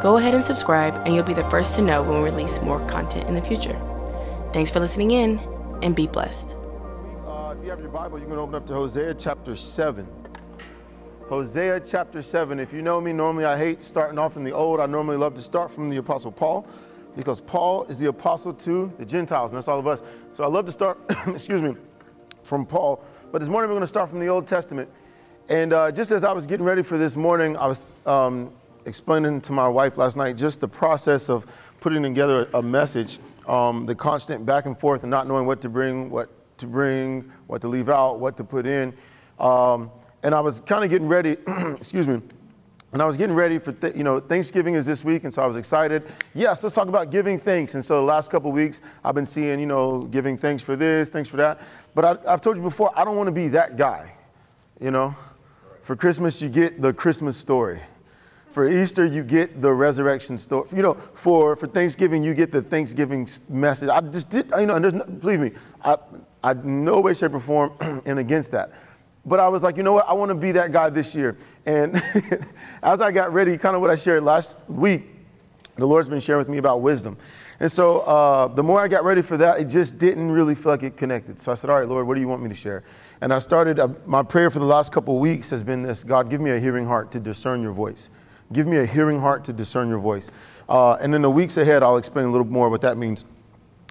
go ahead and subscribe, and you'll be the first to know when we release more content in the future. Thanks for listening in, and be blessed. Uh, if you have your Bible, you can open up to Hosea chapter 7. Hosea chapter 7. If you know me, normally I hate starting off in the old. I normally love to start from the Apostle Paul because Paul is the apostle to the Gentiles, and that's all of us. So I love to start, excuse me, from Paul. But this morning we're going to start from the Old Testament. And uh, just as I was getting ready for this morning, I was um, explaining to my wife last night just the process of putting together a message, um, the constant back and forth and not knowing what to bring, what to bring, what to leave out, what to put in. Um, and I was kind of getting ready, excuse me, and I was getting ready for, th- you know, Thanksgiving is this week, and so I was excited. Yes, let's talk about giving thanks. And so the last couple weeks, I've been seeing, you know, giving thanks for this, thanks for that. But I, I've told you before, I don't want to be that guy, you know. For Christmas, you get the Christmas story. For Easter, you get the resurrection story. You know, for, for Thanksgiving, you get the Thanksgiving message. I just did, you know, and there's no, believe me, I, I no way, shape, or form am against that. But I was like, you know what? I want to be that guy this year. And as I got ready, kind of what I shared last week, the Lord's been sharing with me about wisdom. And so uh, the more I got ready for that, it just didn't really feel like it connected. So I said, all right, Lord, what do you want me to share? And I started, uh, my prayer for the last couple weeks has been this God, give me a hearing heart to discern your voice. Give me a hearing heart to discern your voice. Uh, and in the weeks ahead, I'll explain a little more what that means.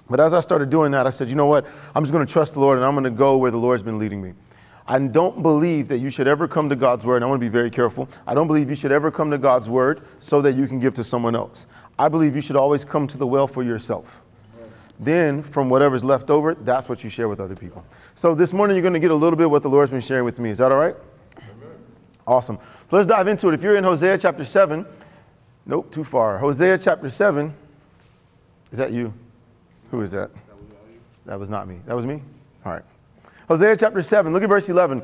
But as I started doing that, I said, you know what? I'm just going to trust the Lord and I'm going to go where the Lord's been leading me. I don't believe that you should ever come to God's word, and I want to be very careful. I don't believe you should ever come to God's word so that you can give to someone else. I believe you should always come to the well for yourself. Then, from whatever's left over, that's what you share with other people. So, this morning, you're going to get a little bit what the Lord's been sharing with me. Is that all right? Awesome. So, let's dive into it. If you're in Hosea chapter 7, nope, too far. Hosea chapter 7, is that you? Who is that? That was not me. That was me? All right. Hosea chapter 7, look at verse 11.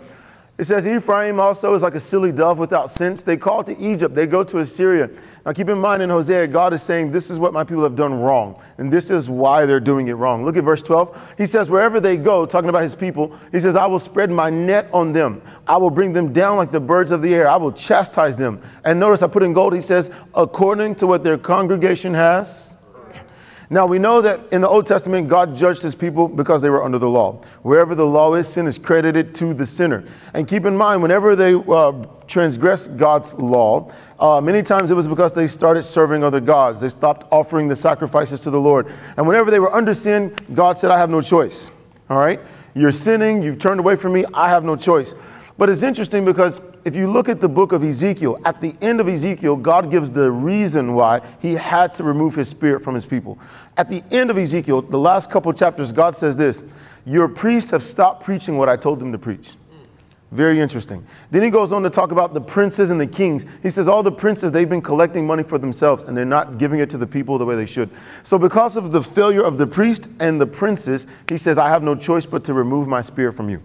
It says, Ephraim also is like a silly dove without sense. They call to Egypt, they go to Assyria. Now keep in mind in Hosea, God is saying, This is what my people have done wrong, and this is why they're doing it wrong. Look at verse 12. He says, Wherever they go, talking about his people, he says, I will spread my net on them. I will bring them down like the birds of the air. I will chastise them. And notice I put in gold, he says, according to what their congregation has now we know that in the Old Testament, God judged his people because they were under the law. Wherever the law is, sin is credited to the sinner. And keep in mind, whenever they uh, transgress God's law, uh, many times it was because they started serving other gods. They stopped offering the sacrifices to the Lord. And whenever they were under sin, God said, I have no choice. All right? You're sinning, you've turned away from me, I have no choice. But it's interesting because if you look at the book of Ezekiel, at the end of Ezekiel, God gives the reason why he had to remove his spirit from his people. At the end of Ezekiel, the last couple chapters, God says this Your priests have stopped preaching what I told them to preach. Very interesting. Then he goes on to talk about the princes and the kings. He says, All the princes, they've been collecting money for themselves and they're not giving it to the people the way they should. So, because of the failure of the priest and the princes, he says, I have no choice but to remove my spirit from you.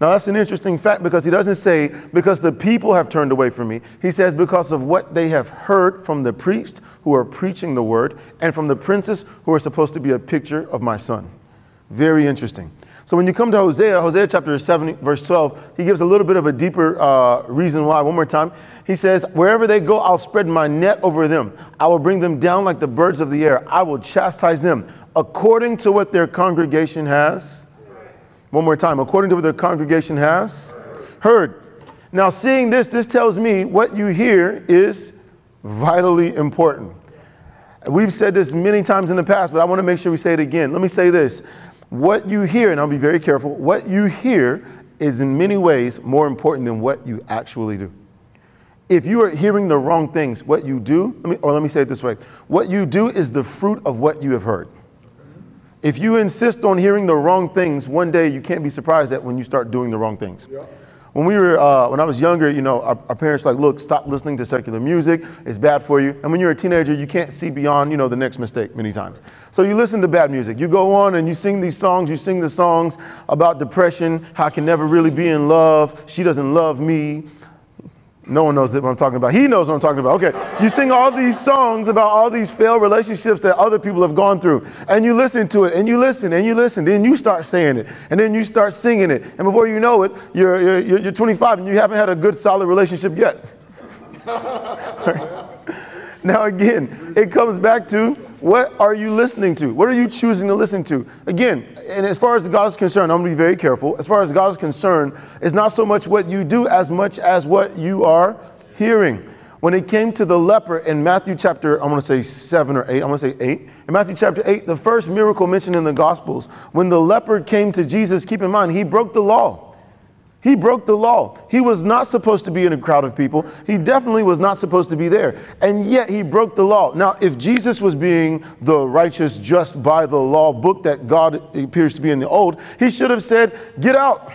Now, that's an interesting fact because he doesn't say, because the people have turned away from me. He says, because of what they have heard from the priests who are preaching the word and from the princes who are supposed to be a picture of my son. Very interesting. So, when you come to Hosea, Hosea chapter 7, verse 12, he gives a little bit of a deeper uh, reason why. One more time. He says, Wherever they go, I'll spread my net over them. I will bring them down like the birds of the air. I will chastise them according to what their congregation has one more time. According to what the congregation has heard. Now, seeing this, this tells me what you hear is vitally important. We've said this many times in the past, but I want to make sure we say it again. Let me say this. What you hear, and I'll be very careful, what you hear is in many ways more important than what you actually do. If you are hearing the wrong things, what you do, let me, or let me say it this way what you do is the fruit of what you have heard. If you insist on hearing the wrong things, one day you can't be surprised at when you start doing the wrong things. Yeah. When we were, uh, when I was younger, you know, our, our, parents were like, look, stop listening to secular music. It's bad for you. And when you're a teenager, you can't see beyond, you know, the next mistake many times. So you listen to bad music. You go on and you sing these songs. You sing the songs about depression, how I can never really be in love. She doesn't love me. No one knows what I'm talking about. He knows what I'm talking about. Okay. You sing all these songs about all these failed relationships that other people have gone through. And you listen to it and you listen and you listen. Then you start saying it. And then you start singing it. And before you know it, you're, you're, you're 25 and you haven't had a good, solid relationship yet. now, again, it comes back to what are you listening to? What are you choosing to listen to? Again, and as far as God is concerned, I'm going to be very careful. As far as God is concerned, it's not so much what you do as much as what you are hearing. When it came to the leper in Matthew chapter, I'm going to say seven or eight, I'm going to say eight. In Matthew chapter eight, the first miracle mentioned in the Gospels, when the leper came to Jesus, keep in mind, he broke the law. He broke the law. He was not supposed to be in a crowd of people. He definitely was not supposed to be there. And yet he broke the law. Now, if Jesus was being the righteous, just by the law book that God appears to be in the old, he should have said, Get out.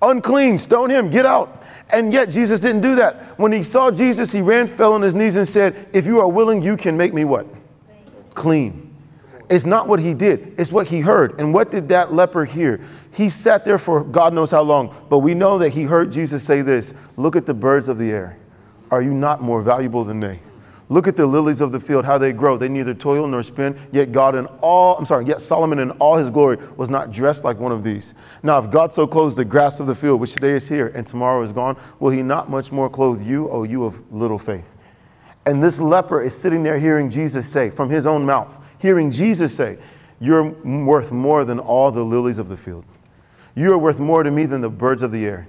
Unclean, stone him, get out. And yet Jesus didn't do that. When he saw Jesus, he ran, fell on his knees, and said, If you are willing, you can make me what? Clean. It's not what he did, it's what he heard. And what did that leper hear? He sat there for God knows how long, but we know that he heard Jesus say this Look at the birds of the air. Are you not more valuable than they? Look at the lilies of the field, how they grow. They neither toil nor spin, yet God in all, I'm sorry, yet Solomon in all his glory was not dressed like one of these. Now, if God so clothes the grass of the field, which today is here and tomorrow is gone, will he not much more clothe you, O you of little faith? And this leper is sitting there hearing Jesus say from his own mouth, hearing Jesus say, You're worth more than all the lilies of the field. You are worth more to me than the birds of the air.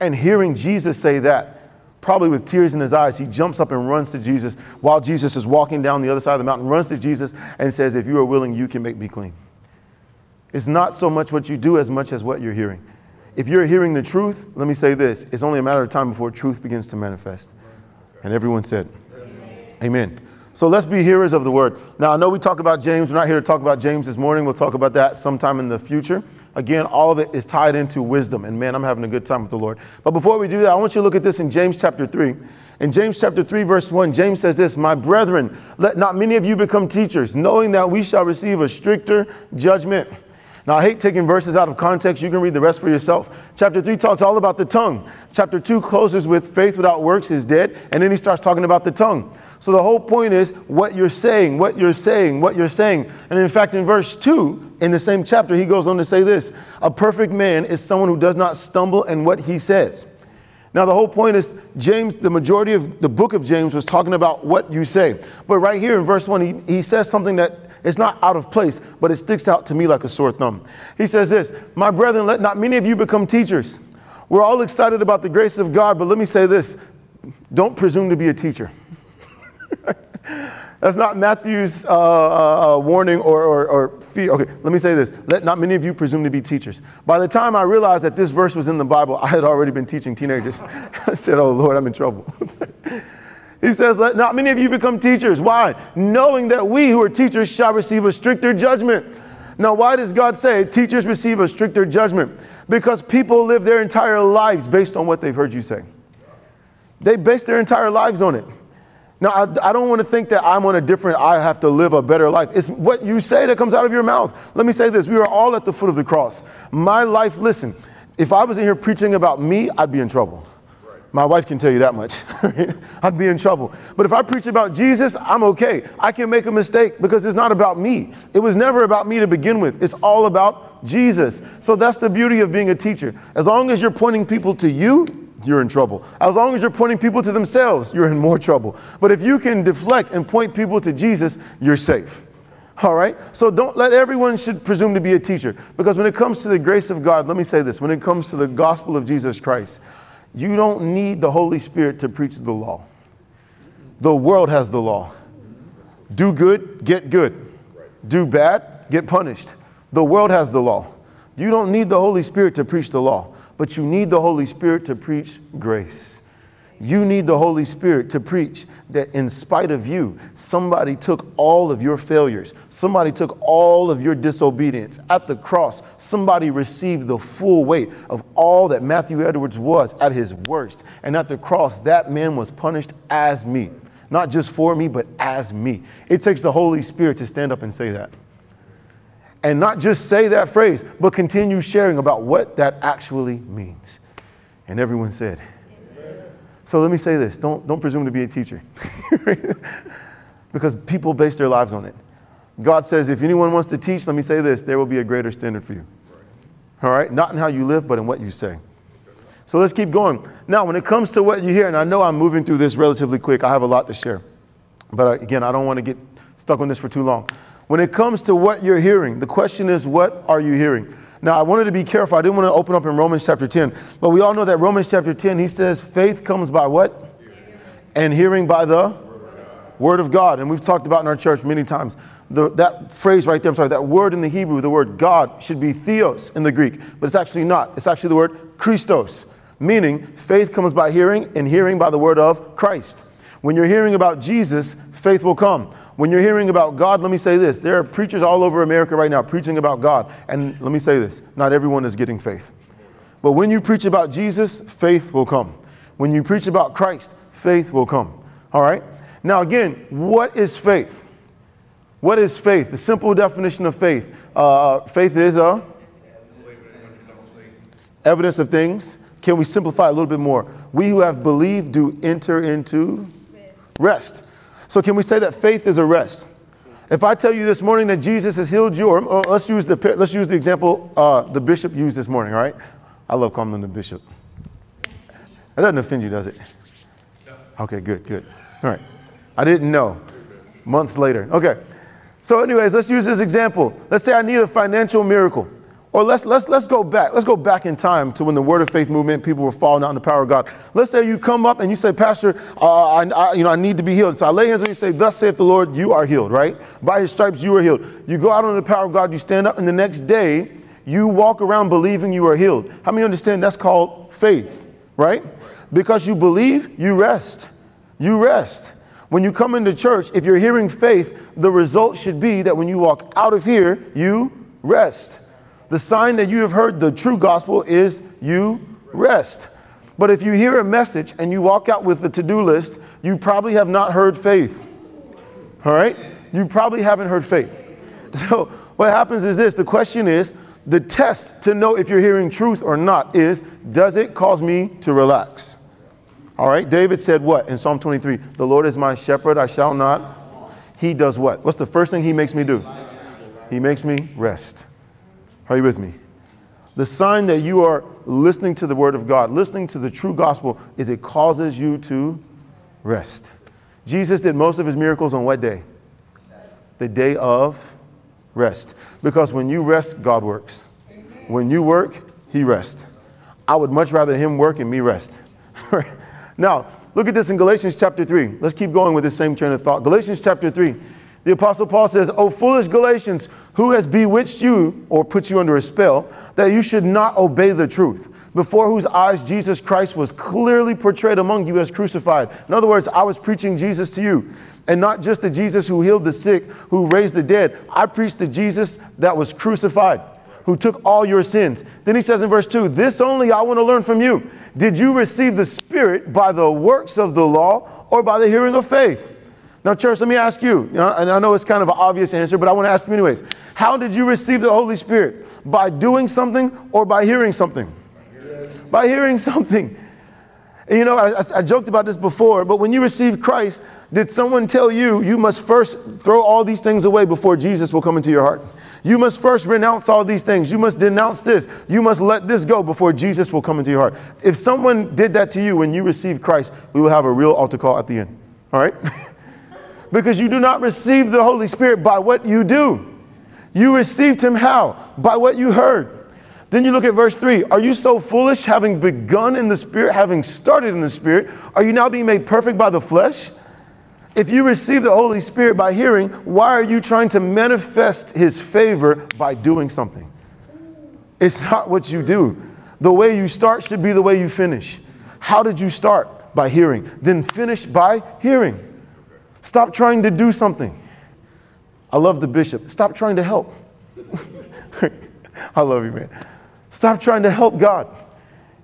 And hearing Jesus say that, probably with tears in his eyes, he jumps up and runs to Jesus while Jesus is walking down the other side of the mountain, runs to Jesus and says, If you are willing, you can make me clean. It's not so much what you do as much as what you're hearing. If you're hearing the truth, let me say this it's only a matter of time before truth begins to manifest. And everyone said, Amen. Amen. So let's be hearers of the word. Now, I know we talk about James. We're not here to talk about James this morning. We'll talk about that sometime in the future. Again, all of it is tied into wisdom. And man, I'm having a good time with the Lord. But before we do that, I want you to look at this in James chapter 3. In James chapter 3, verse 1, James says this My brethren, let not many of you become teachers, knowing that we shall receive a stricter judgment. Now, I hate taking verses out of context. You can read the rest for yourself. Chapter 3 talks all about the tongue. Chapter 2 closes with faith without works is dead. And then he starts talking about the tongue. So the whole point is what you're saying, what you're saying, what you're saying. And in fact, in verse 2, in the same chapter, he goes on to say this A perfect man is someone who does not stumble in what he says. Now, the whole point is, James, the majority of the book of James was talking about what you say. But right here in verse 1, he, he says something that is not out of place, but it sticks out to me like a sore thumb. He says this My brethren, let not many of you become teachers. We're all excited about the grace of God, but let me say this don't presume to be a teacher. That's not Matthew's uh, uh, uh, warning or, or, or fee. Okay, let me say this. Let not many of you presume to be teachers. By the time I realized that this verse was in the Bible, I had already been teaching teenagers. I said, Oh Lord, I'm in trouble. he says, Let not many of you become teachers. Why? Knowing that we who are teachers shall receive a stricter judgment. Now, why does God say teachers receive a stricter judgment? Because people live their entire lives based on what they've heard you say. They base their entire lives on it. Now, I, I, don't want to think that I'm on a different, I have to live a better life. It's what you say that comes out of your mouth. Let me say this we are all at the foot of the cross. My life, listen, if I was in here preaching about me, I'd be in trouble. My wife can tell you that much. I'd be in trouble. But if I preach about Jesus, I'm okay. I can make a mistake because it's not about me. It was never about me to begin with. It's all about Jesus. So that's the beauty of being a teacher. As long as you're pointing people to you, you're in trouble. As long as you're pointing people to themselves, you're in more trouble. But if you can deflect and point people to Jesus, you're safe. All right? So don't let everyone should presume to be a teacher. Because when it comes to the grace of God, let me say this when it comes to the gospel of Jesus Christ, you don't need the Holy Spirit to preach the law. The world has the law. Do good, get good. Do bad, get punished. The world has the law. You don't need the Holy Spirit to preach the law but you need the Holy Spirit to preach grace. You need the Holy Spirit to preach that in spite of you, somebody took all of your failures, somebody took all of your disobedience. At the cross, somebody received the full weight of all that Matthew Edwards was at his worst. And at the cross, that man was punished as me, not just for me, but as me. It takes the Holy Spirit to stand up and say that. And not just say that phrase, but continue sharing about what that actually means. And everyone said, so let me say this don't, don't presume to be a teacher because people base their lives on it. God says, if anyone wants to teach, let me say this there will be a greater standard for you. All right? Not in how you live, but in what you say. So let's keep going. Now, when it comes to what you hear, and I know I'm moving through this relatively quick, I have a lot to share. But uh, again, I don't want to get stuck on this for too long. When it comes to what you're hearing, the question is, what are you hearing? Now, I wanted to be careful. I didn't want to open up in Romans chapter 10, but we all know that Romans chapter 10, he says, faith comes by what? And hearing by the word of God. And we've talked about in our church many times. The, that phrase right there, I'm sorry, that word in the Hebrew, the word God, should be theos in the Greek, but it's actually not. It's actually the word Christos, meaning faith comes by hearing, and hearing by the word of Christ. When you're hearing about Jesus, faith will come. When you're hearing about God, let me say this there are preachers all over America right now preaching about God. And let me say this not everyone is getting faith. But when you preach about Jesus, faith will come. When you preach about Christ, faith will come. All right? Now, again, what is faith? What is faith? The simple definition of faith uh, faith is a evidence of things. Can we simplify a little bit more? We who have believed do enter into rest. So, can we say that faith is a rest? If I tell you this morning that Jesus has healed you, or, or let's, use the, let's use the example uh, the bishop used this morning, all right? I love calling him the bishop. That doesn't offend you, does it? Okay, good, good. All right. I didn't know. Months later. Okay. So, anyways, let's use this example. Let's say I need a financial miracle. Or let's, let's, let's go back. Let's go back in time to when the Word of Faith movement, people were falling out in the power of God. Let's say you come up and you say, Pastor, uh, I, I, you know, I need to be healed. So I lay hands on you and say, Thus saith the Lord, you are healed, right? By his stripes, you are healed. You go out on the power of God, you stand up, and the next day, you walk around believing you are healed. How many understand that's called faith, right? Because you believe, you rest. You rest. When you come into church, if you're hearing faith, the result should be that when you walk out of here, you rest. The sign that you have heard the true gospel is you rest. But if you hear a message and you walk out with the to do list, you probably have not heard faith. All right? You probably haven't heard faith. So, what happens is this the question is the test to know if you're hearing truth or not is does it cause me to relax? All right? David said what in Psalm 23? The Lord is my shepherd, I shall not. He does what? What's the first thing he makes me do? He makes me rest. Are you with me? The sign that you are listening to the word of God, listening to the true gospel, is it causes you to rest. Jesus did most of his miracles on what day? The day of rest. Because when you rest, God works. When you work, he rests. I would much rather him work and me rest. now, look at this in Galatians chapter 3. Let's keep going with this same train of thought. Galatians chapter 3. The Apostle Paul says, O foolish Galatians, who has bewitched you or put you under a spell, that you should not obey the truth, before whose eyes Jesus Christ was clearly portrayed among you as crucified. In other words, I was preaching Jesus to you, and not just the Jesus who healed the sick, who raised the dead. I preached the Jesus that was crucified, who took all your sins. Then he says in verse 2 This only I want to learn from you. Did you receive the Spirit by the works of the law or by the hearing of faith? Now, church, let me ask you, and I know it's kind of an obvious answer, but I want to ask you anyways. How did you receive the Holy Spirit? By doing something or by hearing something? Yes. By hearing something. And you know, I, I, joked about this before, but when you received Christ, did someone tell you you must first throw all these things away before Jesus will come into your heart? You must first renounce all these things. You must denounce this. You must let this go before Jesus will come into your heart. If someone did that to you when you received Christ, we will have a real altar call at the end. All right? because you do not receive the Holy Spirit by what you do. You received him how? By what you heard. Then you look at verse 3. Are you so foolish, having begun in the Spirit, having started in the Spirit? Are you now being made perfect by the flesh? If you receive the Holy Spirit by hearing, why are you trying to manifest his favor by doing something? It's not what you do. The way you start should be the way you finish. How did you start? By hearing. Then finish by hearing. Stop trying to do something. I love the bishop. Stop trying to help. I love you, man. Stop trying to help God.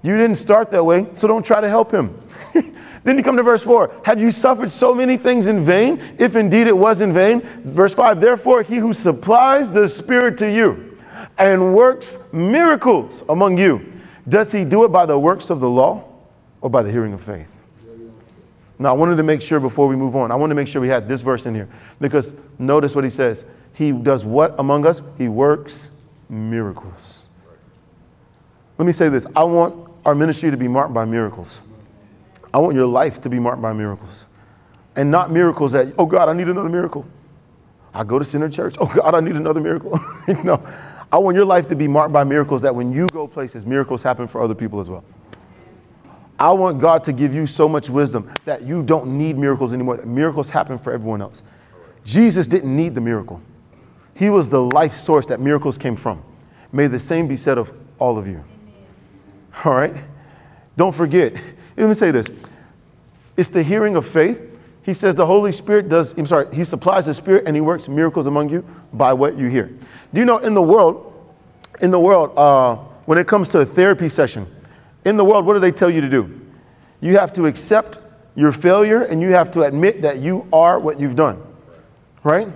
You didn't start that way, so don't try to help him. then you come to verse 4. Have you suffered so many things in vain, if indeed it was in vain? Verse 5 Therefore, he who supplies the Spirit to you and works miracles among you, does he do it by the works of the law or by the hearing of faith? Now, I wanted to make sure before we move on, I wanted to make sure we had this verse in here because notice what he says. He does what among us? He works miracles. Let me say this I want our ministry to be marked by miracles. I want your life to be marked by miracles. And not miracles that, oh God, I need another miracle. I go to Center Church. Oh God, I need another miracle. no, I want your life to be marked by miracles that when you go places, miracles happen for other people as well. I want God to give you so much wisdom that you don't need miracles anymore, that miracles happen for everyone else. Jesus didn't need the miracle, He was the life source that miracles came from. May the same be said of all of you. All right? Don't forget. Let me say this it's the hearing of faith. He says the Holy Spirit does, I'm sorry, He supplies the Spirit and He works miracles among you by what you hear. Do you know in the world, in the world, uh, when it comes to a therapy session, in the world, what do they tell you to do? You have to accept your failure and you have to admit that you are what you've done. Right?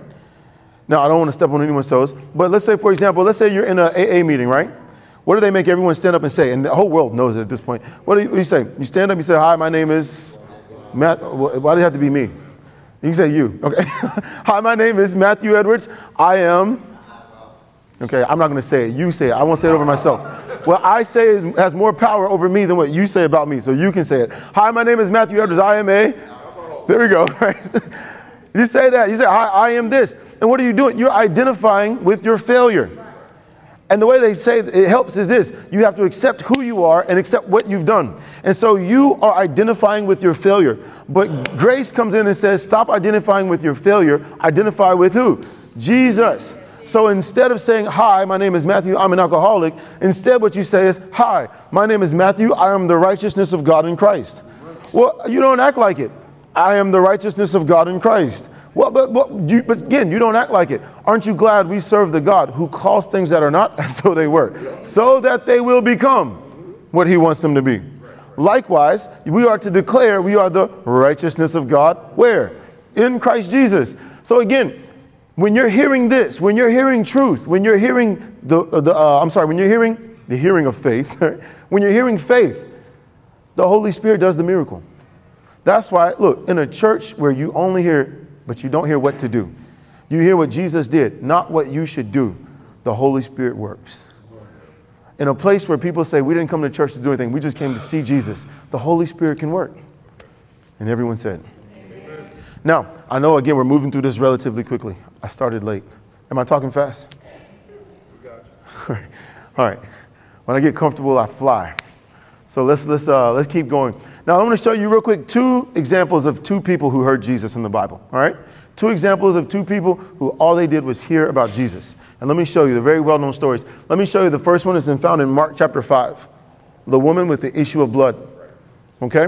Now, I don't want to step on anyone's toes, but let's say, for example, let's say you're in an AA meeting, right? What do they make everyone stand up and say? And the whole world knows it at this point. What do you, you say? You stand up, you say, Hi, my name is Matt. Why do you have to be me? You can say you. Okay. Hi, my name is Matthew Edwards. I am. Okay, I'm not going to say it. You say it. I won't say it over myself. What I say has more power over me than what you say about me, so you can say it. Hi, my name is Matthew Edwards. I am a. There we go. Right? you say that. You say, Hi, I am this. And what are you doing? You're identifying with your failure. And the way they say it helps is this you have to accept who you are and accept what you've done. And so you are identifying with your failure. But grace comes in and says, stop identifying with your failure, identify with who? Jesus. So instead of saying, Hi, my name is Matthew, I'm an alcoholic, instead what you say is, Hi, my name is Matthew, I am the righteousness of God in Christ. Well, you don't act like it. I am the righteousness of God in Christ. Well, but, but, you, but, again, you don't act like it. Aren't you glad we serve the God who calls things that are not as though they were, so that they will become what he wants them to be? Likewise, we are to declare we are the righteousness of God. Where? In Christ Jesus. So again, when you're hearing this, when you're hearing truth, when you're hearing the, uh, the uh, I'm sorry, when you're hearing the hearing of faith, when you're hearing faith, the Holy Spirit does the miracle. That's why, look, in a church where you only hear but you don't hear what to do. You hear what Jesus did, not what you should do. The Holy Spirit works. In a place where people say, We didn't come to church to do anything, we just came to see Jesus, the Holy Spirit can work. And everyone said. Now, I know again we're moving through this relatively quickly. I started late. Am I talking fast? All right. When I get comfortable, I fly. So let's, let's, uh, let's keep going. Now, I want to show you real quick two examples of two people who heard Jesus in the Bible. All right? Two examples of two people who all they did was hear about Jesus. And let me show you the very well known stories. Let me show you the first one is found in Mark chapter 5, the woman with the issue of blood. Okay?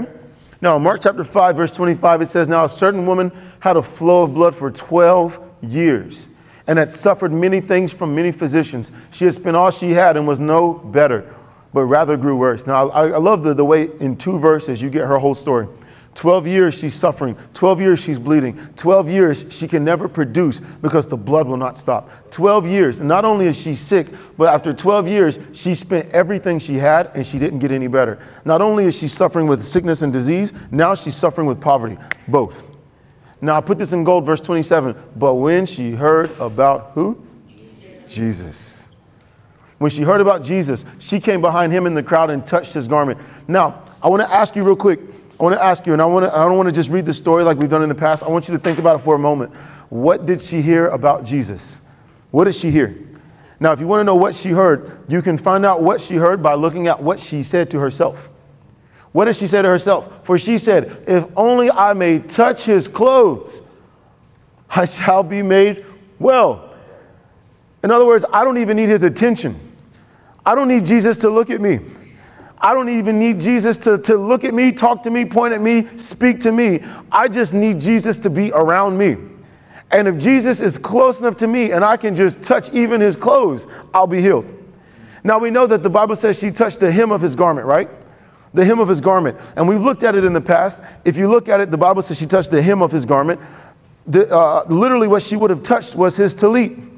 Now, Mark chapter 5, verse 25, it says, Now a certain woman had a flow of blood for 12 years and had suffered many things from many physicians. She had spent all she had and was no better but rather grew worse. Now, I, I love the, the way in two verses you get her whole story. 12 years she's suffering. 12 years she's bleeding. 12 years she can never produce because the blood will not stop. 12 years. Not only is she sick, but after 12 years, she spent everything she had and she didn't get any better. Not only is she suffering with sickness and disease, now she's suffering with poverty. Both. Now I put this in gold, verse 27. But when she heard about who? Jesus. When she heard about Jesus, she came behind him in the crowd and touched his garment. Now, I want to ask you real quick. I want to ask you, and I, want to, I don't want to just read the story like we've done in the past. I want you to think about it for a moment. What did she hear about Jesus? What did she hear? Now, if you want to know what she heard, you can find out what she heard by looking at what she said to herself. What did she say to herself? For she said, If only I may touch his clothes, I shall be made well. In other words, I don't even need his attention. I don't need Jesus to look at me. I don't even need Jesus to, to look at me, talk to me, point at me, speak to me. I just need Jesus to be around me. And if Jesus is close enough to me and I can just touch even his clothes, I'll be healed. Now we know that the Bible says she touched the hem of his garment, right? The hem of his garment. And we've looked at it in the past. If you look at it, the Bible says she touched the hem of his garment. The, uh, literally, what she would have touched was his tallit.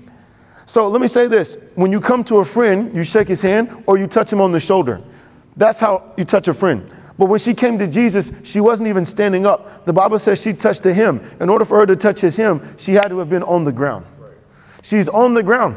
So let me say this when you come to a friend, you shake his hand or you touch him on the shoulder. That's how you touch a friend. But when she came to Jesus, she wasn't even standing up. The Bible says she touched the hem. In order for her to touch his hem, she had to have been on the ground. She's on the ground.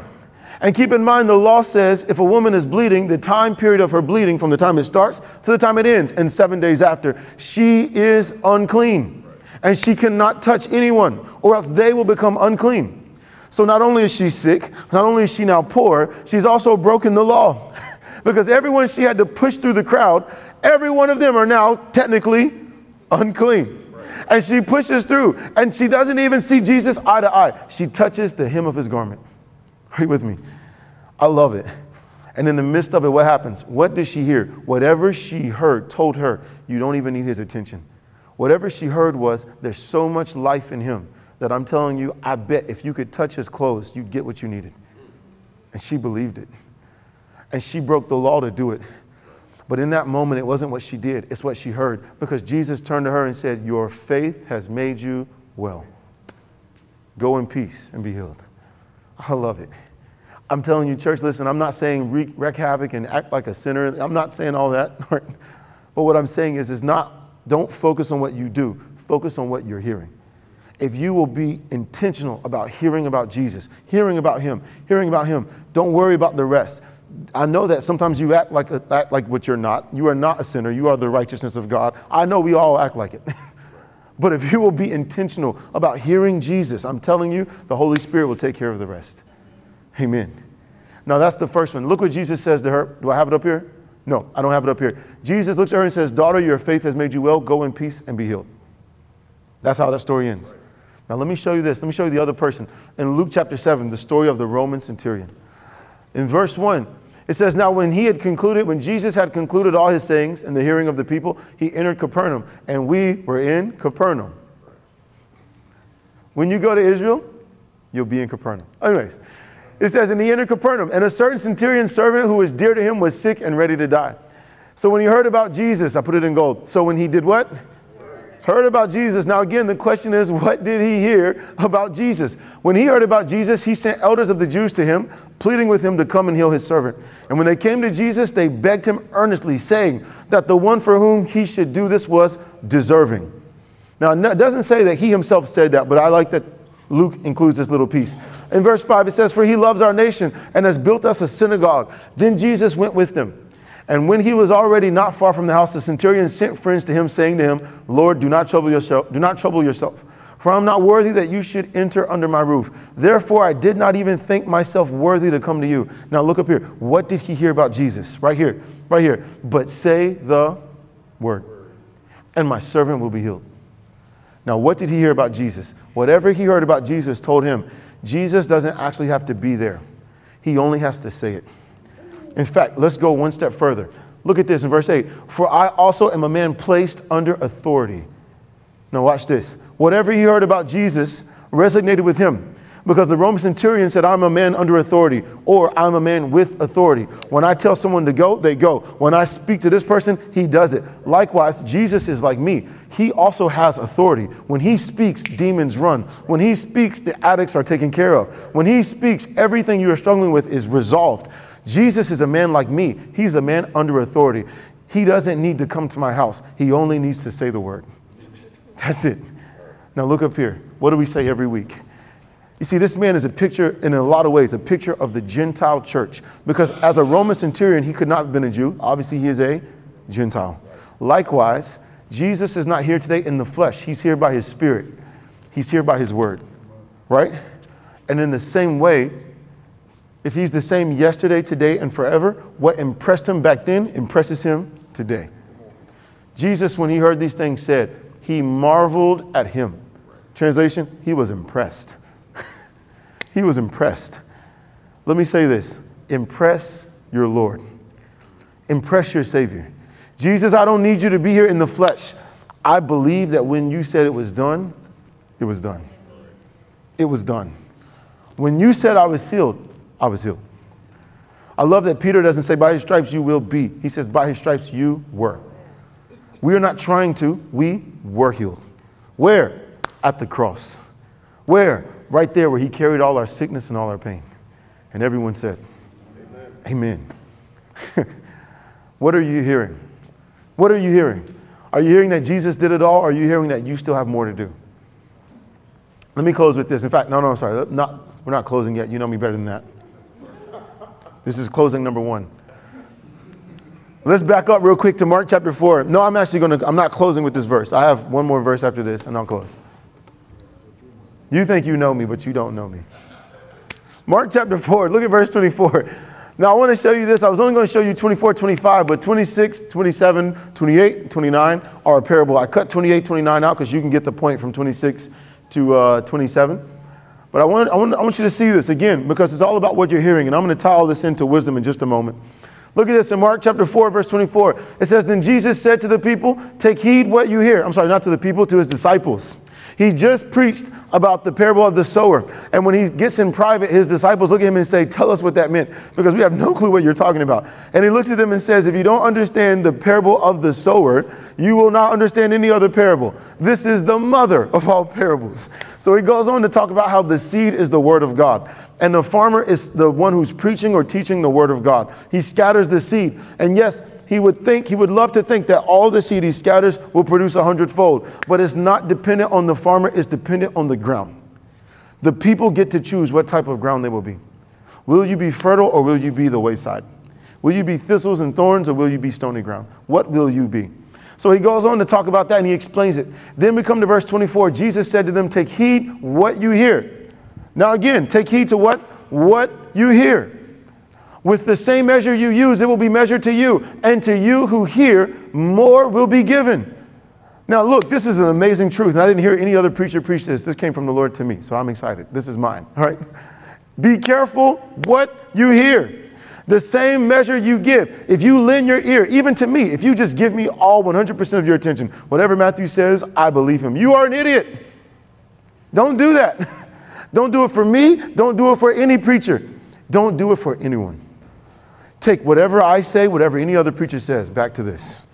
And keep in mind, the law says if a woman is bleeding, the time period of her bleeding from the time it starts to the time it ends, and seven days after, she is unclean. And she cannot touch anyone, or else they will become unclean. So not only is she sick, not only is she now poor, she's also broken the law. because everyone she had to push through the crowd, every one of them are now technically unclean. And she pushes through, and she doesn't even see Jesus eye to eye. She touches the hem of his garment. Are you with me? I love it. And in the midst of it, what happens? What did she hear? Whatever she heard told her, you don't even need his attention. Whatever she heard was, there's so much life in him that I'm telling you, I bet if you could touch his clothes, you'd get what you needed. And she believed it. And she broke the law to do it. But in that moment, it wasn't what she did, it's what she heard. Because Jesus turned to her and said, Your faith has made you well. Go in peace and be healed. I love it. I'm telling you, church, listen, I'm not saying wreak, wreak havoc and act like a sinner. I'm not saying all that. but what I'm saying is, is not, don't focus on what you do, focus on what you're hearing. If you will be intentional about hearing about Jesus, hearing about Him, hearing about Him, don't worry about the rest. I know that sometimes you act like, act like what you're not. You are not a sinner. You are the righteousness of God. I know we all act like it. but if you will be intentional about hearing Jesus, I'm telling you, the Holy Spirit will take care of the rest. Amen. Now that's the first one. Look what Jesus says to her. Do I have it up here? No, I don't have it up here. Jesus looks at her and says, Daughter, your faith has made you well. Go in peace and be healed. That's how that story ends. Now let me show you this. Let me show you the other person. In Luke chapter 7, the story of the Roman centurion. In verse 1, it says, Now when he had concluded, when Jesus had concluded all his sayings in the hearing of the people, he entered Capernaum, and we were in Capernaum. When you go to Israel, you'll be in Capernaum. Anyways, it says, and he entered Capernaum, and a certain centurion servant who was dear to him was sick and ready to die. So when he heard about Jesus, I put it in gold. So when he did what? Heard about Jesus. Now, again, the question is, what did he hear about Jesus? When he heard about Jesus, he sent elders of the Jews to him, pleading with him to come and heal his servant. And when they came to Jesus, they begged him earnestly, saying that the one for whom he should do this was deserving. Now, it doesn't say that he himself said that, but I like that Luke includes this little piece. In verse 5, it says, For he loves our nation and has built us a synagogue. Then Jesus went with them. And when he was already not far from the house, the centurion sent friends to him, saying to him, Lord, do not trouble yourself, do not trouble yourself, for I'm not worthy that you should enter under my roof. Therefore, I did not even think myself worthy to come to you. Now look up here. What did he hear about Jesus? Right here, right here. But say the word, and my servant will be healed. Now, what did he hear about Jesus? Whatever he heard about Jesus told him Jesus doesn't actually have to be there, he only has to say it. In fact, let's go one step further. Look at this in verse 8. For I also am a man placed under authority. Now, watch this. Whatever he heard about Jesus resonated with him because the Roman centurion said, I'm a man under authority, or I'm a man with authority. When I tell someone to go, they go. When I speak to this person, he does it. Likewise, Jesus is like me. He also has authority. When he speaks, demons run. When he speaks, the addicts are taken care of. When he speaks, everything you are struggling with is resolved. Jesus is a man like me. He's a man under authority. He doesn't need to come to my house, he only needs to say the word. That's it. Now, look up here. What do we say every week? You see, this man is a picture, in a lot of ways, a picture of the Gentile church. Because as a Roman centurion, he could not have been a Jew. Obviously, he is a Gentile. Likewise, Jesus is not here today in the flesh, he's here by his spirit, he's here by his word, right? And in the same way, if he's the same yesterday, today, and forever, what impressed him back then impresses him today. Jesus, when he heard these things said, he marveled at him. Translation, he was impressed. He was impressed. Let me say this impress your Lord, impress your Savior. Jesus, I don't need you to be here in the flesh. I believe that when you said it was done, it was done. It was done. When you said I was healed, I was healed. I love that Peter doesn't say, by his stripes you will be. He says, by his stripes you were. We are not trying to, we were healed. Where? At the cross. Where? Right there where he carried all our sickness and all our pain. And everyone said, Amen. Amen. what are you hearing? What are you hearing? Are you hearing that Jesus did it all? Are you hearing that you still have more to do? Let me close with this. In fact, no, no, I'm sorry. Not, we're not closing yet. You know me better than that. This is closing number one. Let's back up real quick to Mark chapter 4. No, I'm actually going to, I'm not closing with this verse. I have one more verse after this and I'll close. You think you know me, but you don't know me. Mark chapter 4, look at verse 24. Now, I want to show you this. I was only going to show you 24, 25, but 26, 27, 28, 29 are a parable. I cut 28, 29 out because you can get the point from 26 to uh, 27. But I want, I, want, I want you to see this again because it's all about what you're hearing. And I'm going to tie all this into wisdom in just a moment. Look at this in Mark chapter 4, verse 24. It says, Then Jesus said to the people, Take heed what you hear. I'm sorry, not to the people, to his disciples. He just preached about the parable of the sower. And when he gets in private, his disciples look at him and say, Tell us what that meant, because we have no clue what you're talking about. And he looks at them and says, If you don't understand the parable of the sower, you will not understand any other parable. This is the mother of all parables. So he goes on to talk about how the seed is the word of God. And the farmer is the one who's preaching or teaching the word of God. He scatters the seed. And yes, he would think, he would love to think that all the seed he scatters will produce a hundredfold. But it's not dependent on the farmer, it's dependent on the ground. The people get to choose what type of ground they will be. Will you be fertile or will you be the wayside? Will you be thistles and thorns or will you be stony ground? What will you be? So he goes on to talk about that and he explains it. Then we come to verse 24. Jesus said to them, Take heed what you hear. Now, again, take heed to what? What you hear. With the same measure you use, it will be measured to you. And to you who hear, more will be given. Now, look, this is an amazing truth. And I didn't hear any other preacher preach this. This came from the Lord to me. So I'm excited. This is mine. All right. Be careful what you hear. The same measure you give. If you lend your ear, even to me, if you just give me all 100% of your attention, whatever Matthew says, I believe him. You are an idiot. Don't do that. Don't do it for me. Don't do it for any preacher. Don't do it for anyone. Take whatever I say, whatever any other preacher says, back to this.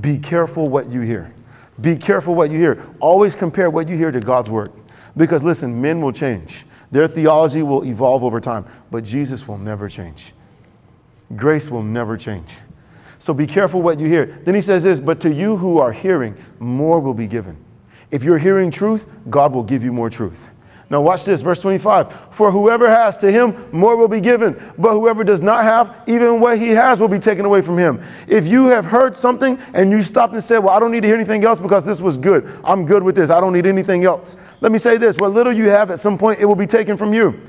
Be careful what you hear. Be careful what you hear. Always compare what you hear to God's word. Because listen, men will change. Their theology will evolve over time, but Jesus will never change. Grace will never change. So be careful what you hear. Then he says this, but to you who are hearing, more will be given. If you're hearing truth, God will give you more truth. Now, watch this, verse 25. For whoever has, to him more will be given, but whoever does not have, even what he has will be taken away from him. If you have heard something and you stopped and said, Well, I don't need to hear anything else because this was good, I'm good with this, I don't need anything else. Let me say this what little you have, at some point, it will be taken from you.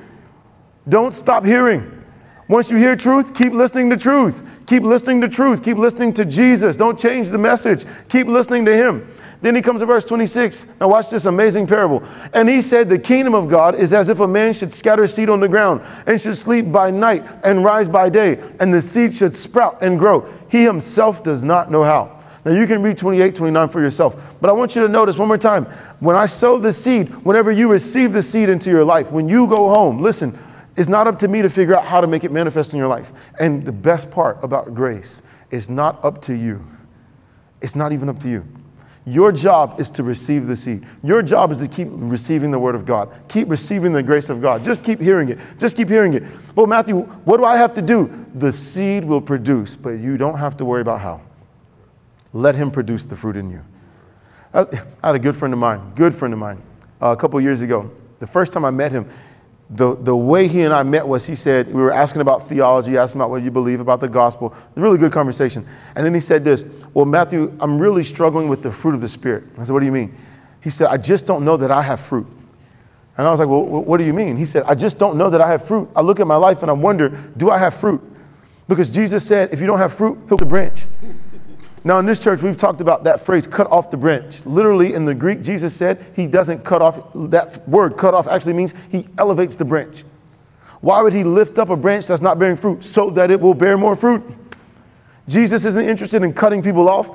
Don't stop hearing. Once you hear truth, keep listening to truth. Keep listening to truth. Keep listening to Jesus. Don't change the message. Keep listening to him. Then he comes to verse 26. Now, watch this amazing parable. And he said, The kingdom of God is as if a man should scatter seed on the ground and should sleep by night and rise by day, and the seed should sprout and grow. He himself does not know how. Now, you can read 28, 29 for yourself. But I want you to notice one more time when I sow the seed, whenever you receive the seed into your life, when you go home, listen, it's not up to me to figure out how to make it manifest in your life. And the best part about grace is not up to you, it's not even up to you. Your job is to receive the seed. Your job is to keep receiving the word of God. Keep receiving the grace of God. Just keep hearing it. Just keep hearing it. Well, Matthew, what do I have to do? The seed will produce, but you don't have to worry about how. Let him produce the fruit in you. I had a good friend of mine, good friend of mine, uh, a couple years ago. The first time I met him, the, the way he and I met was he said, we were asking about theology, asking about what you believe about the gospel. A really good conversation. And then he said this, Well, Matthew, I'm really struggling with the fruit of the Spirit. I said, What do you mean? He said, I just don't know that I have fruit. And I was like, Well, what do you mean? He said, I just don't know that I have fruit. I look at my life and I wonder, Do I have fruit? Because Jesus said, If you don't have fruit, he'll the branch. Now, in this church, we've talked about that phrase, cut off the branch. Literally, in the Greek, Jesus said he doesn't cut off, that word cut off actually means he elevates the branch. Why would he lift up a branch that's not bearing fruit? So that it will bear more fruit. Jesus isn't interested in cutting people off.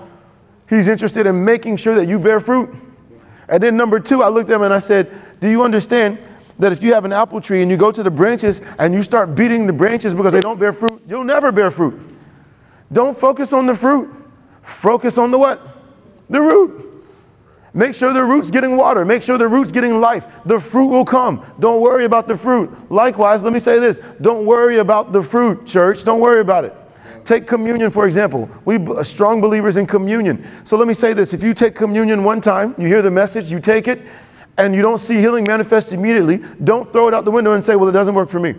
He's interested in making sure that you bear fruit. And then number two, I looked at him and I said, Do you understand that if you have an apple tree and you go to the branches and you start beating the branches because they don't bear fruit, you'll never bear fruit. Don't focus on the fruit. Focus on the what? The root. Make sure the root's getting water. Make sure the root's getting life. The fruit will come. Don't worry about the fruit. Likewise, let me say this don't worry about the fruit, church. Don't worry about it. Take communion, for example. We are uh, strong believers in communion. So let me say this if you take communion one time, you hear the message, you take it, and you don't see healing manifest immediately, don't throw it out the window and say, well, it doesn't work for me.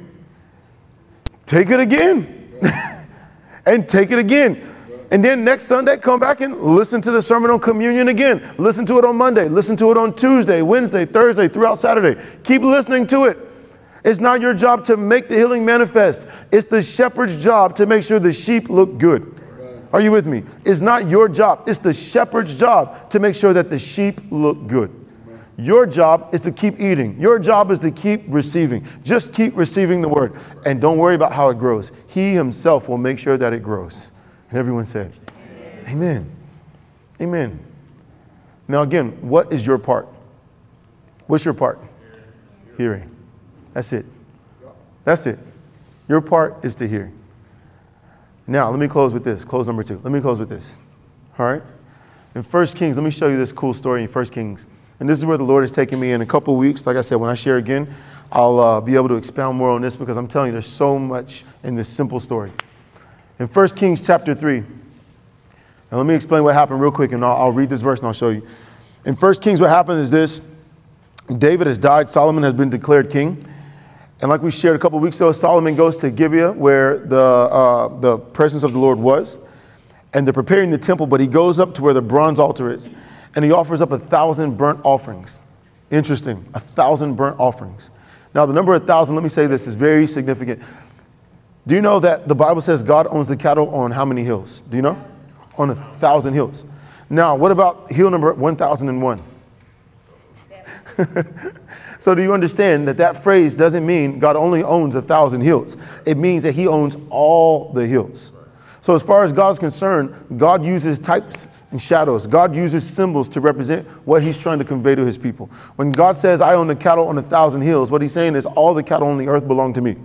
Take it again. and take it again. And then next Sunday, come back and listen to the sermon on communion again. Listen to it on Monday. Listen to it on Tuesday, Wednesday, Thursday, throughout Saturday. Keep listening to it. It's not your job to make the healing manifest. It's the shepherd's job to make sure the sheep look good. Are you with me? It's not your job. It's the shepherd's job to make sure that the sheep look good. Your job is to keep eating. Your job is to keep receiving. Just keep receiving the word. And don't worry about how it grows. He himself will make sure that it grows. And everyone said, Amen. Amen. Amen. Now, again, what is your part? What's your part? Hearing. That's it. That's it. Your part is to hear. Now, let me close with this. Close number two. Let me close with this. All right? In 1 Kings, let me show you this cool story in 1 Kings. And this is where the Lord is taking me in a couple weeks. Like I said, when I share again, I'll uh, be able to expound more on this because I'm telling you, there's so much in this simple story. In 1 Kings chapter 3, now let me explain what happened real quick and I'll, I'll read this verse and I'll show you. In 1 Kings, what happened is this David has died, Solomon has been declared king. And like we shared a couple weeks ago, Solomon goes to Gibeon where the, uh, the presence of the Lord was. And they're preparing the temple, but he goes up to where the bronze altar is and he offers up a thousand burnt offerings. Interesting, a thousand burnt offerings. Now, the number a thousand, let me say this, is very significant. Do you know that the Bible says God owns the cattle on how many hills? Do you know? On a thousand hills. Now, what about hill number 1001? so, do you understand that that phrase doesn't mean God only owns a thousand hills? It means that He owns all the hills. So, as far as God is concerned, God uses types and shadows. God uses symbols to represent what He's trying to convey to His people. When God says, I own the cattle on a thousand hills, what He's saying is, all the cattle on the earth belong to me.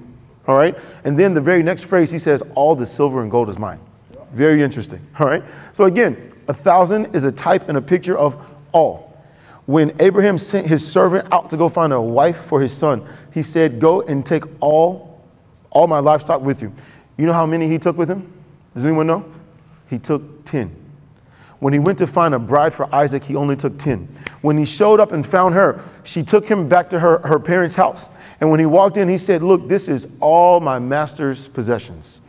All right? And then the very next phrase, He says, All the silver and gold is mine. Very interesting. All right? So, again, a thousand is a type and a picture of all. When Abraham sent his servant out to go find a wife for his son, he said, Go and take all, all my livestock with you. You know how many he took with him? Does anyone know? He took 10. When he went to find a bride for Isaac, he only took 10. When he showed up and found her, she took him back to her, her parents' house. And when he walked in, he said, Look, this is all my master's possessions.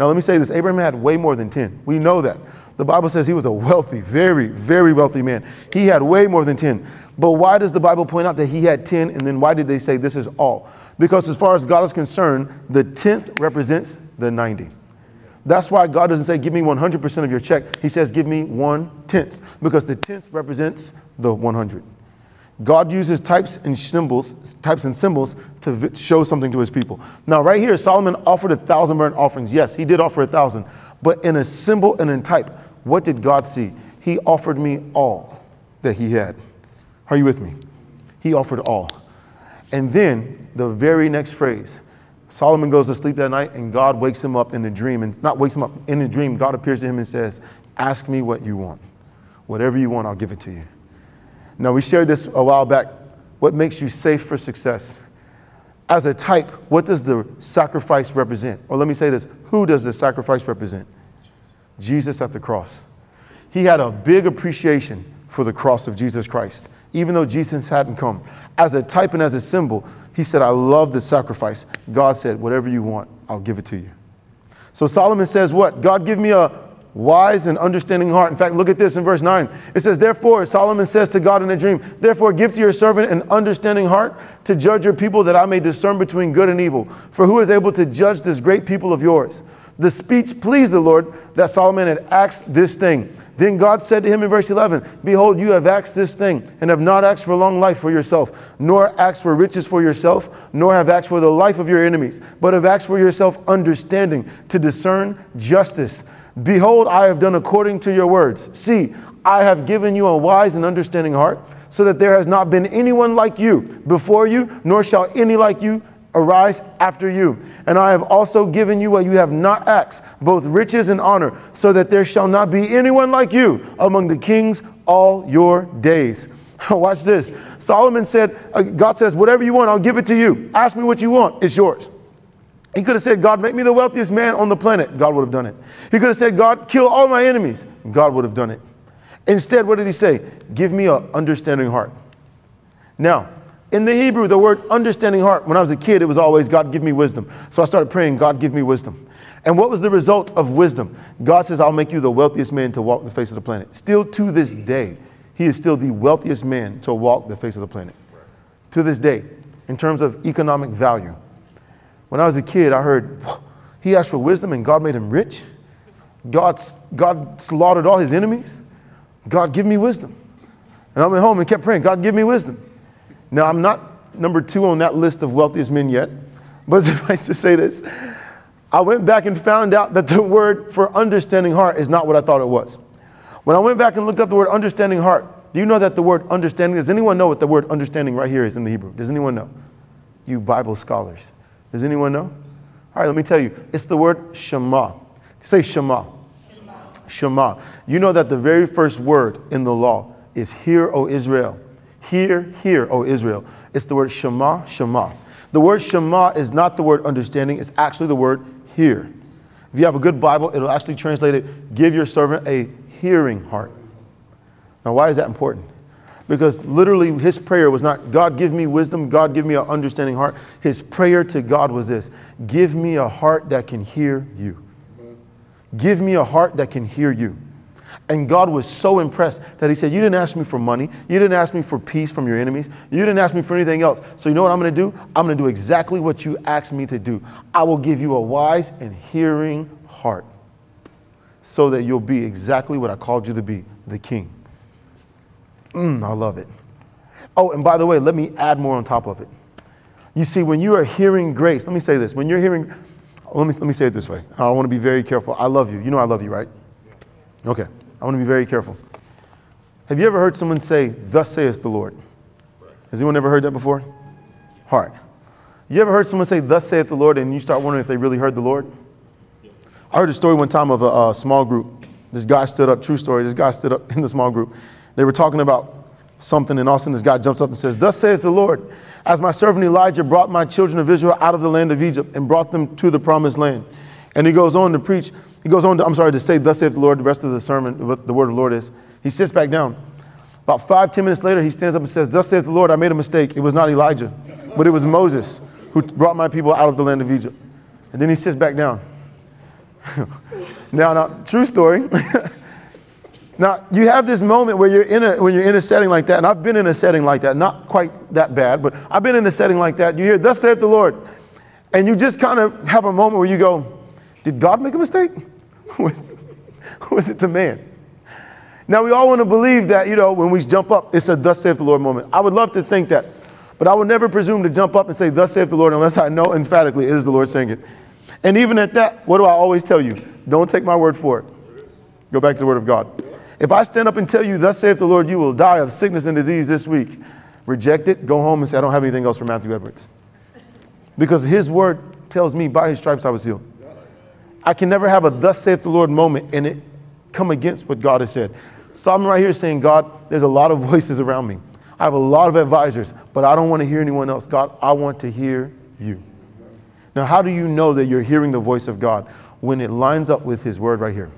Now, let me say this Abraham had way more than 10. We know that. The Bible says he was a wealthy, very, very wealthy man. He had way more than 10. But why does the Bible point out that he had 10 and then why did they say this is all? Because as far as God is concerned, the 10th represents the 90. That's why God doesn't say, give me 100% of your check. He says, give me one tenth, because the tenth represents the 100. God uses types and symbols, types and symbols to show something to his people. Now, right here, Solomon offered a thousand burnt offerings. Yes, he did offer a thousand, but in a symbol and in type, what did God see? He offered me all that he had. Are you with me? He offered all. And then the very next phrase, Solomon goes to sleep that night and God wakes him up in a dream. And not wakes him up in a dream, God appears to him and says, Ask me what you want. Whatever you want, I'll give it to you. Now, we shared this a while back. What makes you safe for success? As a type, what does the sacrifice represent? Or let me say this who does the sacrifice represent? Jesus at the cross. He had a big appreciation for the cross of Jesus Christ, even though Jesus hadn't come. As a type and as a symbol, he said, I love the sacrifice. God said, Whatever you want, I'll give it to you. So Solomon says, What? God, give me a wise and understanding heart. In fact, look at this in verse 9. It says, Therefore, Solomon says to God in a dream, Therefore, give to your servant an understanding heart to judge your people that I may discern between good and evil. For who is able to judge this great people of yours? The speech pleased the Lord that Solomon had asked this thing. Then God said to him in verse 11, Behold, you have asked this thing, and have not asked for long life for yourself, nor asked for riches for yourself, nor have asked for the life of your enemies, but have asked for yourself understanding to discern justice. Behold, I have done according to your words. See, I have given you a wise and understanding heart, so that there has not been anyone like you before you, nor shall any like you arise after you. And I have also given you what you have not asked, both riches and honor, so that there shall not be anyone like you among the kings all your days. Watch this. Solomon said, uh, God says, whatever you want, I'll give it to you. Ask me what you want, it's yours. He could have said, God, make me the wealthiest man on the planet. God would have done it. He could have said, God, kill all my enemies. God would have done it. Instead, what did he say? Give me an understanding heart. Now, in the Hebrew, the word understanding heart, when I was a kid, it was always, God, give me wisdom. So I started praying, God, give me wisdom. And what was the result of wisdom? God says, I'll make you the wealthiest man to walk the face of the planet. Still to this day, he is still the wealthiest man to walk the face of the planet. To this day, in terms of economic value. When I was a kid, I heard he asked for wisdom and God made him rich. God, God slaughtered all his enemies. God, give me wisdom. And I went home and kept praying, God, give me wisdom. Now, I'm not number two on that list of wealthiest men yet, but suffice to say this. I went back and found out that the word for understanding heart is not what I thought it was. When I went back and looked up the word understanding heart, do you know that the word understanding, does anyone know what the word understanding right here is in the Hebrew? Does anyone know? You Bible scholars. Does anyone know? All right, let me tell you. It's the word Shema. Say Shema. Shema. Shema. You know that the very first word in the law is hear, O Israel. Hear, hear, O Israel. It's the word Shema, Shema. The word Shema is not the word understanding, it's actually the word hear. If you have a good Bible, it'll actually translate it give your servant a hearing heart. Now, why is that important? Because literally, his prayer was not, God, give me wisdom, God, give me an understanding heart. His prayer to God was this give me a heart that can hear you. Give me a heart that can hear you. And God was so impressed that He said, You didn't ask me for money. You didn't ask me for peace from your enemies. You didn't ask me for anything else. So, you know what I'm going to do? I'm going to do exactly what you asked me to do. I will give you a wise and hearing heart so that you'll be exactly what I called you to be the king. Mm, I love it. Oh, and by the way, let me add more on top of it. You see, when you are hearing grace, let me say this. When you're hearing, let me, let me say it this way. I want to be very careful. I love you. You know I love you, right? Okay. I want to be very careful. Have you ever heard someone say, Thus saith the Lord? Has anyone ever heard that before? Hard. You ever heard someone say, Thus saith the Lord, and you start wondering if they really heard the Lord? I heard a story one time of a, a small group. This guy stood up, true story, this guy stood up in the small group. They were talking about something, and all of a sudden this guy jumps up and says, Thus saith the Lord, as my servant Elijah brought my children of Israel out of the land of Egypt and brought them to the promised land. And he goes on to preach, he goes on to, I'm sorry, to say, Thus saith the Lord, the rest of the sermon, what the word of the Lord is. He sits back down. About five, ten minutes later, he stands up and says, Thus saith the Lord, I made a mistake. It was not Elijah, but it was Moses who brought my people out of the land of Egypt. And then he sits back down. now, now, true story. Now, you have this moment where you're in a, when you're in a setting like that, and I've been in a setting like that, not quite that bad, but I've been in a setting like that. You hear, Thus saith the Lord. And you just kind of have a moment where you go, Did God make a mistake? was, was it the man? Now, we all want to believe that, you know, when we jump up, it's a Thus saith the Lord moment. I would love to think that, but I would never presume to jump up and say, Thus saith the Lord, unless I know emphatically it is the Lord saying it. And even at that, what do I always tell you? Don't take my word for it. Go back to the word of God. If I stand up and tell you, Thus saith the Lord, you will die of sickness and disease this week, reject it, go home and say, I don't have anything else for Matthew Edwards. Because his word tells me, by his stripes I was healed. I can never have a Thus saith the Lord moment and it come against what God has said. So I'm right here saying, God, there's a lot of voices around me. I have a lot of advisors, but I don't want to hear anyone else. God, I want to hear you. Now, how do you know that you're hearing the voice of God? When it lines up with his word right here.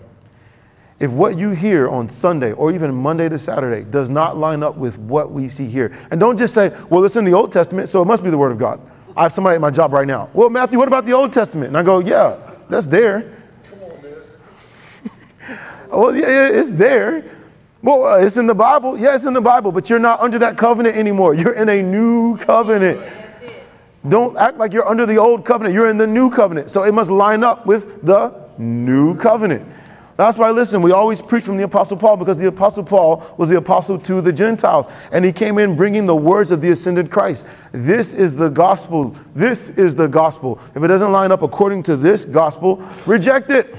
If what you hear on Sunday or even Monday to Saturday does not line up with what we see here, and don't just say, well, it's in the Old Testament, so it must be the Word of God. I have somebody at my job right now. Well, Matthew, what about the Old Testament? And I go, yeah, that's there. Come on, man. Well, yeah, it's there. Well, uh, it's in the Bible. Yeah, it's in the Bible, but you're not under that covenant anymore. You're in a new covenant. Don't act like you're under the old covenant. You're in the new covenant. So it must line up with the new covenant. That's why, listen, we always preach from the Apostle Paul because the Apostle Paul was the apostle to the Gentiles. And he came in bringing the words of the ascended Christ. This is the gospel. This is the gospel. If it doesn't line up according to this gospel, reject it.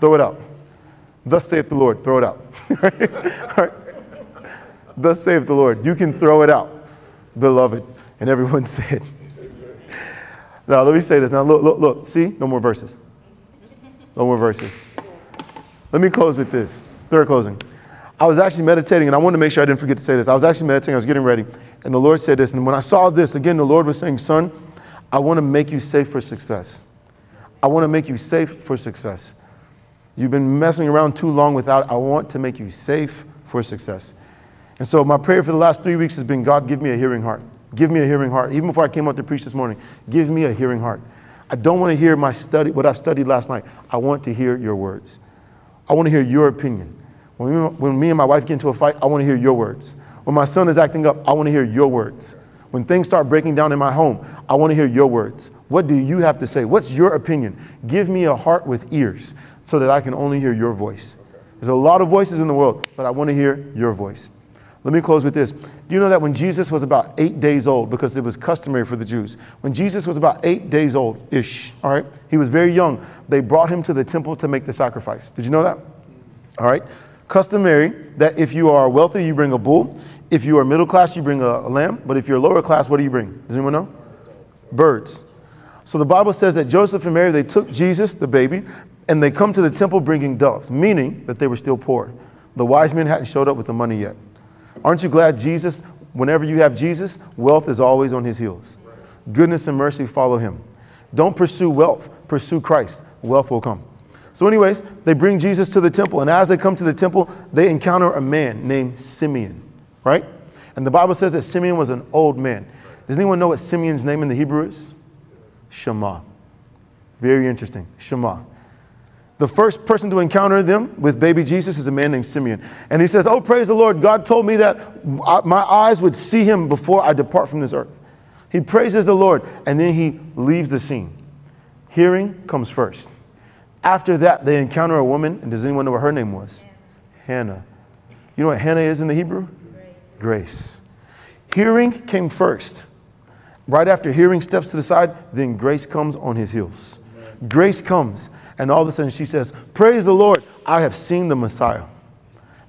Throw it out. Thus saith the Lord. Throw it out. Right. Thus saith the Lord. You can throw it out, beloved. And everyone said, Now, let me say this. Now, look, look, look. See? No more verses. No more verses. Let me close with this. Third closing. I was actually meditating, and I wanted to make sure I didn't forget to say this. I was actually meditating, I was getting ready, and the Lord said this. And when I saw this, again, the Lord was saying, Son, I want to make you safe for success. I want to make you safe for success. You've been messing around too long without, I want to make you safe for success. And so my prayer for the last three weeks has been God, give me a hearing heart. Give me a hearing heart. Even before I came out to preach this morning, give me a hearing heart. I don't want to hear my study, what I've studied last night. I want to hear your words. I want to hear your opinion. When, we, when me and my wife get into a fight, I want to hear your words. When my son is acting up, I want to hear your words. When things start breaking down in my home, I want to hear your words. What do you have to say? What's your opinion? Give me a heart with ears so that I can only hear your voice. There's a lot of voices in the world, but I want to hear your voice. Let me close with this. Do you know that when Jesus was about eight days old, because it was customary for the Jews, when Jesus was about eight days old ish, all right, he was very young, they brought him to the temple to make the sacrifice. Did you know that? All right. Customary that if you are wealthy, you bring a bull. If you are middle class, you bring a, a lamb. But if you're lower class, what do you bring? Does anyone know? Birds. So the Bible says that Joseph and Mary, they took Jesus, the baby, and they come to the temple bringing doves, meaning that they were still poor. The wise men hadn't showed up with the money yet. Aren't you glad Jesus, whenever you have Jesus, wealth is always on his heels? Goodness and mercy follow him. Don't pursue wealth, pursue Christ. Wealth will come. So, anyways, they bring Jesus to the temple, and as they come to the temple, they encounter a man named Simeon, right? And the Bible says that Simeon was an old man. Does anyone know what Simeon's name in the Hebrew is? Shema. Very interesting. Shema. The first person to encounter them with baby Jesus is a man named Simeon. And he says, Oh, praise the Lord. God told me that my eyes would see him before I depart from this earth. He praises the Lord and then he leaves the scene. Hearing comes first. After that, they encounter a woman, and does anyone know what her name was? Hannah. You know what Hannah is in the Hebrew? Grace. Grace. Hearing came first. Right after hearing steps to the side, then grace comes on his heels. Grace comes. And all of a sudden she says, Praise the Lord, I have seen the Messiah.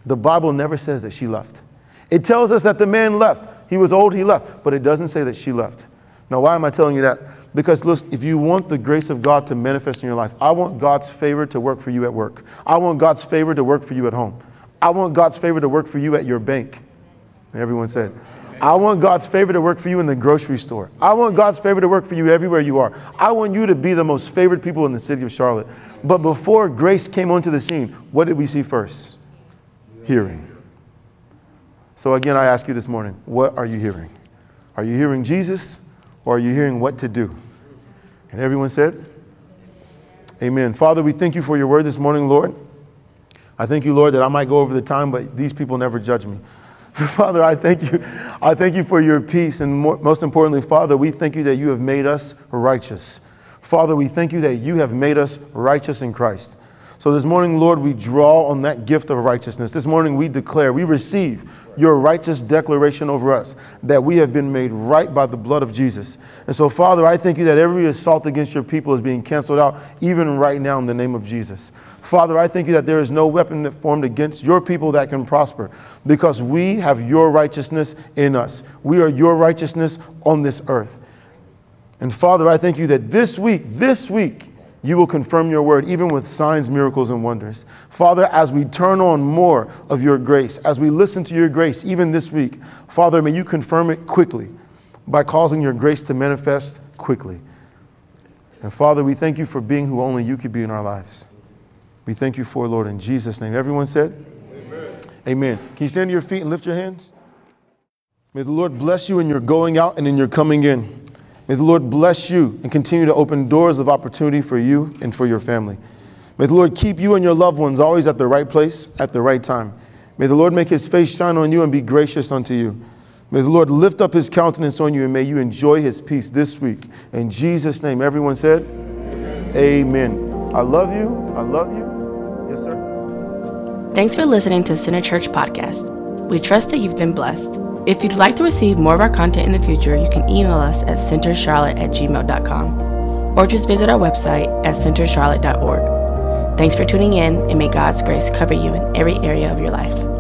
The Bible never says that she left. It tells us that the man left. He was old, he left, but it doesn't say that she left. Now, why am I telling you that? Because look, if you want the grace of God to manifest in your life, I want God's favor to work for you at work. I want God's favor to work for you at home. I want God's favor to work for you at your bank. everyone said, I want God's favor to work for you in the grocery store. I want God's favor to work for you everywhere you are. I want you to be the most favored people in the city of Charlotte. But before grace came onto the scene, what did we see first? Hearing. So again, I ask you this morning, what are you hearing? Are you hearing Jesus or are you hearing what to do? And everyone said, Amen. Father, we thank you for your word this morning, Lord. I thank you, Lord, that I might go over the time, but these people never judge me. Father, I thank you. I thank you for your peace. And more, most importantly, Father, we thank you that you have made us righteous. Father, we thank you that you have made us righteous in Christ. So this morning, Lord, we draw on that gift of righteousness. This morning, we declare, we receive your righteous declaration over us that we have been made right by the blood of Jesus. And so, Father, I thank you that every assault against your people is being canceled out, even right now, in the name of Jesus. Father, I thank you that there is no weapon that formed against your people that can prosper because we have your righteousness in us. We are your righteousness on this earth. And Father, I thank you that this week, this week, you will confirm your word, even with signs, miracles, and wonders. Father, as we turn on more of your grace, as we listen to your grace, even this week, Father, may you confirm it quickly by causing your grace to manifest quickly. And Father, we thank you for being who only you could be in our lives. We thank you for, Lord, in Jesus' name. Everyone said, Amen. Amen. Can you stand to your feet and lift your hands? May the Lord bless you in your going out and in your coming in. May the Lord bless you and continue to open doors of opportunity for you and for your family. May the Lord keep you and your loved ones always at the right place at the right time. May the Lord make his face shine on you and be gracious unto you. May the Lord lift up his countenance on you and may you enjoy his peace this week. In Jesus' name, everyone said, Amen. Amen. I love you. I love you. Yes, sir. Thanks for listening to Center Church Podcast. We trust that you've been blessed. If you'd like to receive more of our content in the future, you can email us at centercharlotte at gmail.com or just visit our website at centercharlotte.org. Thanks for tuning in, and may God's grace cover you in every area of your life.